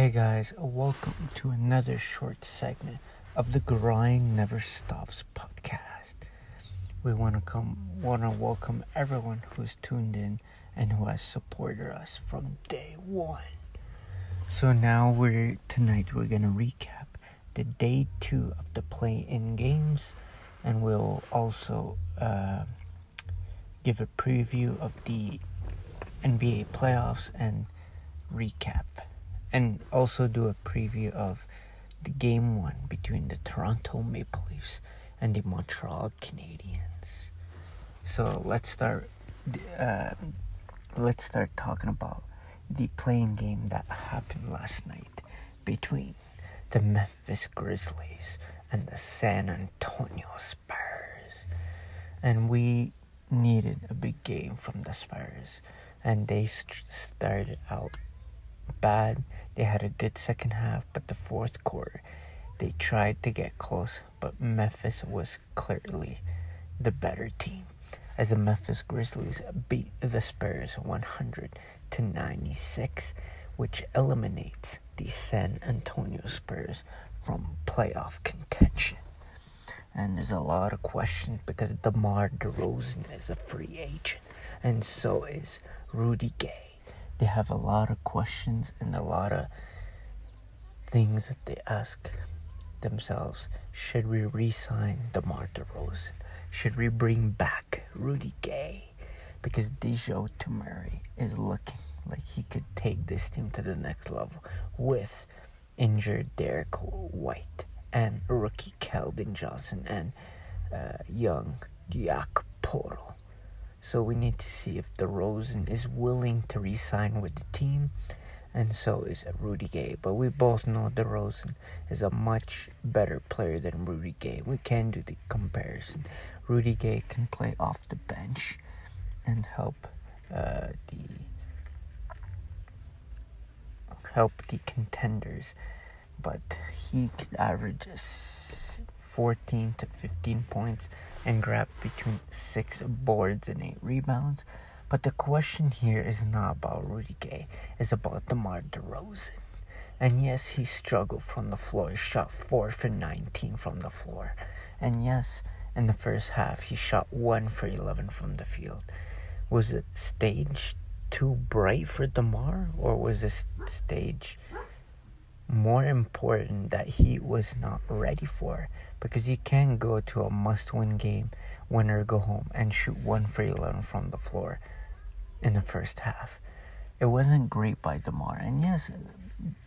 Hey guys, welcome to another short segment of the Grind Never Stops podcast. We want to come want to welcome everyone who's tuned in and who has supported us from day 1. So now we're tonight we're going to recap the day 2 of the play-in games and we'll also uh, give a preview of the NBA playoffs and recap and also do a preview of the game one between the Toronto Maple Leafs and the Montreal Canadiens. So let's start. Uh, let's start talking about the play-in game that happened last night between the Memphis Grizzlies and the San Antonio Spurs, and we needed a big game from the Spurs, and they st- started out bad. They had a good second half, but the fourth quarter, they tried to get close, but Memphis was clearly the better team. As the Memphis Grizzlies beat the Spurs 100 to 96, which eliminates the San Antonio Spurs from playoff contention. And there's a lot of questions because DeMar DeRozan is a free agent, and so is Rudy Gay they have a lot of questions and a lot of things that they ask themselves. Should we re-sign DeMar DeRozan? Should we bring back Rudy Gay? Because Dejounte Murray is looking like he could take this team to the next level with injured Derrick White and rookie Keldon Johnson and uh, young Jakob Poeltl. So we need to see if DeRozan is willing to re-sign with the team, and so is Rudy Gay. But we both know DeRozan is a much better player than Rudy Gay. We can do the comparison. Rudy Gay can play off the bench and help uh, the help the contenders, but he could average 14 to 15 points and grabbed between 6 boards and 8 rebounds. But the question here is not about Rudy Gay, it's about DeMar DeRozan. And yes, he struggled from the floor, he shot 4 for 19 from the floor. And yes, in the first half, he shot 1 for 11 from the field. Was it stage too bright for DeMar, or was this stage more important that he was not ready for? because you can go to a must win game, winner go home, and shoot 1 free 11 from the floor in the first half. It wasn't great by DeMar. And yes,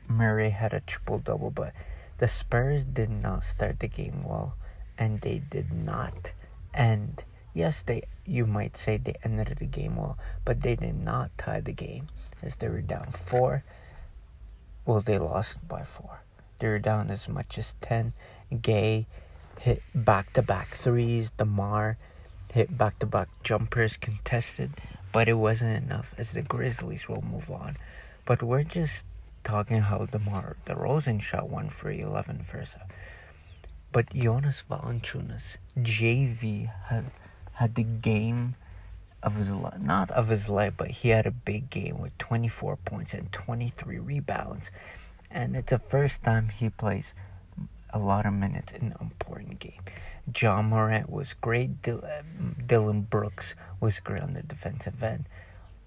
Murray had a triple double, but the Spurs did not start the game well, and they did not end. Yes, they you might say they ended the game well, but they did not tie the game as they were down four. Well, they lost by four. They were down as much as ten. Gay hit back to back threes. DeMar hit back to back jumpers contested, but it wasn't enough as the Grizzlies will move on. But we're just talking how DeMar DeRozan shot one for 11 first half. But Jonas Valanciunas, JV, had had the game of his life, not of his life, but he had a big game with 24 points and 23 rebounds. And it's the first time he plays a lot of minutes in an important game. Ja Morant was great. Uh, Dillon Brooks was great on the defensive end.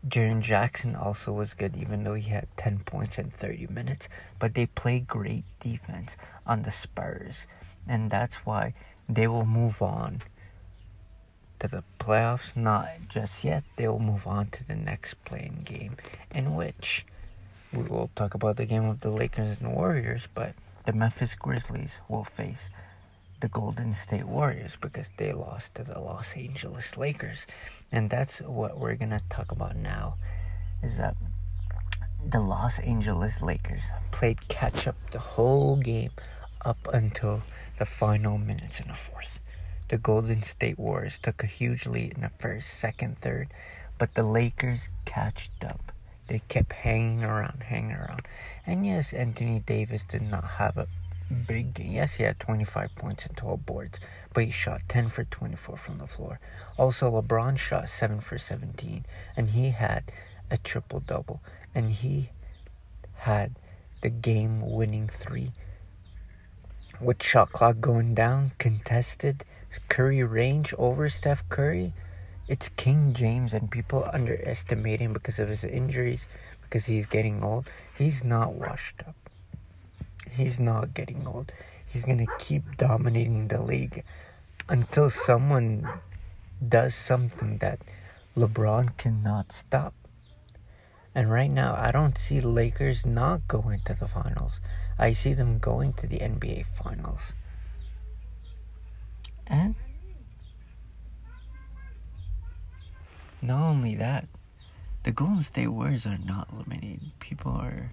Jaren Jackson also was good, even though he had 10 points in 30 minutes. But they play great defense on the Spurs. And that's why they will move on to the playoffs. Not just yet. They will move on to the next play-in game, in which we will talk about the game of the Lakers and Warriors. But the Memphis Grizzlies will face the Golden State Warriors because they lost to the Los Angeles Lakers. And that's what we're going to talk about now is that the Los Angeles Lakers played catch up the whole game up until the final minutes in the fourth. The Golden State Warriors took a huge lead in the first, second, third, but the Lakers catched up. They kept hanging around, hanging around. And yes, Anthony Davis did not have a big game. Yes, he had 25 points and 12 boards, but he shot 10 for 24 from the floor. Also, LeBron shot 7 for 17, and he had a triple double. And he had the game winning three. With shot clock going down, contested, Curry range over Steph Curry, it's King James, and people underestimate him because of his injuries, because he's getting old. He's not washed up. He's not getting old. He's going to keep dominating the league until someone does something that LeBron cannot stop. And right now, I don't see Lakers not going to the finals. I see them going to the NBA finals. And not only that, the Golden State Warriors are not eliminated. People are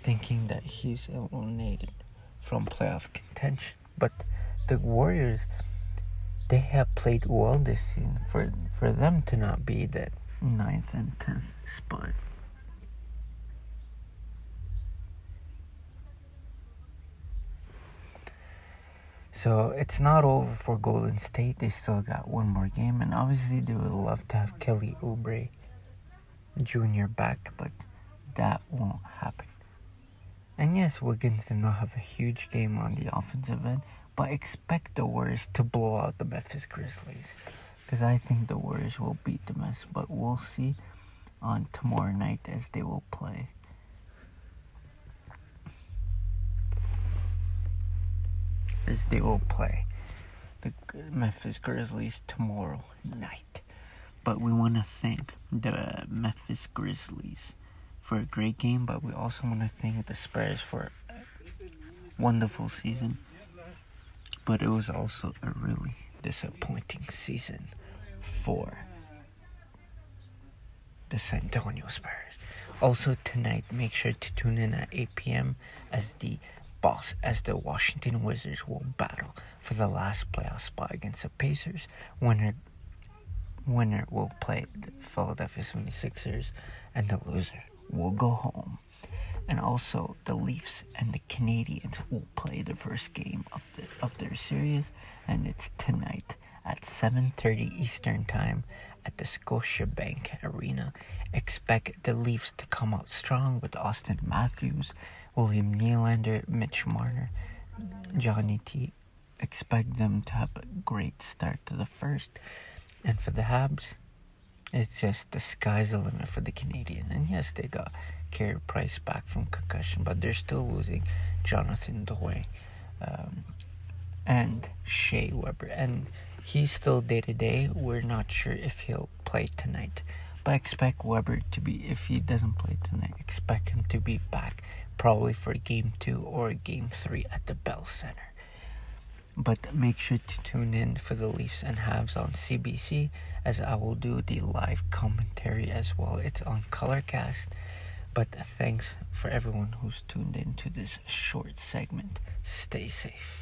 thinking that he's eliminated from playoff contention. But the Warriors, they have played well this season for, for them to not be that ninth and tenth spot. So it's not over for Golden State. They still got one more game, and obviously they would love to have Kelly Oubre Jr. back, but that won't happen. And yes, Wiggins did not have a huge game on the offensive end, but expect the Warriors to blow out the Memphis Grizzlies. Because I think the Warriors will beat the Mets, but we'll see on tomorrow night as they will play. As they will play the Memphis Grizzlies tomorrow night. But we want to thank the Memphis Grizzlies for a great game, but we also want to thank the Spurs for a wonderful season. But it was also a really disappointing season for the San Antonio Spurs. Also tonight, make sure to tune in at 8 p.m. as the as the Washington Wizards will battle for the last playoff spot against the Pacers. Winner winner will play the Philadelphia 76ers and the loser will go home. And also the Leafs and the Canadiens will play the first game of the of their series and it's tonight at 7:30 Eastern Time at the Scotiabank Arena. Expect the Leafs to come out strong with Auston Matthews, William Nylander, Mitch Marner, Johnny T. Expect them to have a great start to the first. And for the Habs, it's just the sky's the limit for the Canadiens. And yes, they got Carey Price back from concussion, but they're still losing Jonathan Drouin um, and Shea Weber. And he's still day to day. We're not sure if he'll play tonight. But expect Weber to be, if he doesn't play tonight, expect him to be back probably for game two or game three at the Bell Center. But make sure to tune in for the Leafs and Habs on CBC as I will do the live commentary as well. It's on Colorcast. But thanks for everyone who's tuned in to this short segment. Stay safe.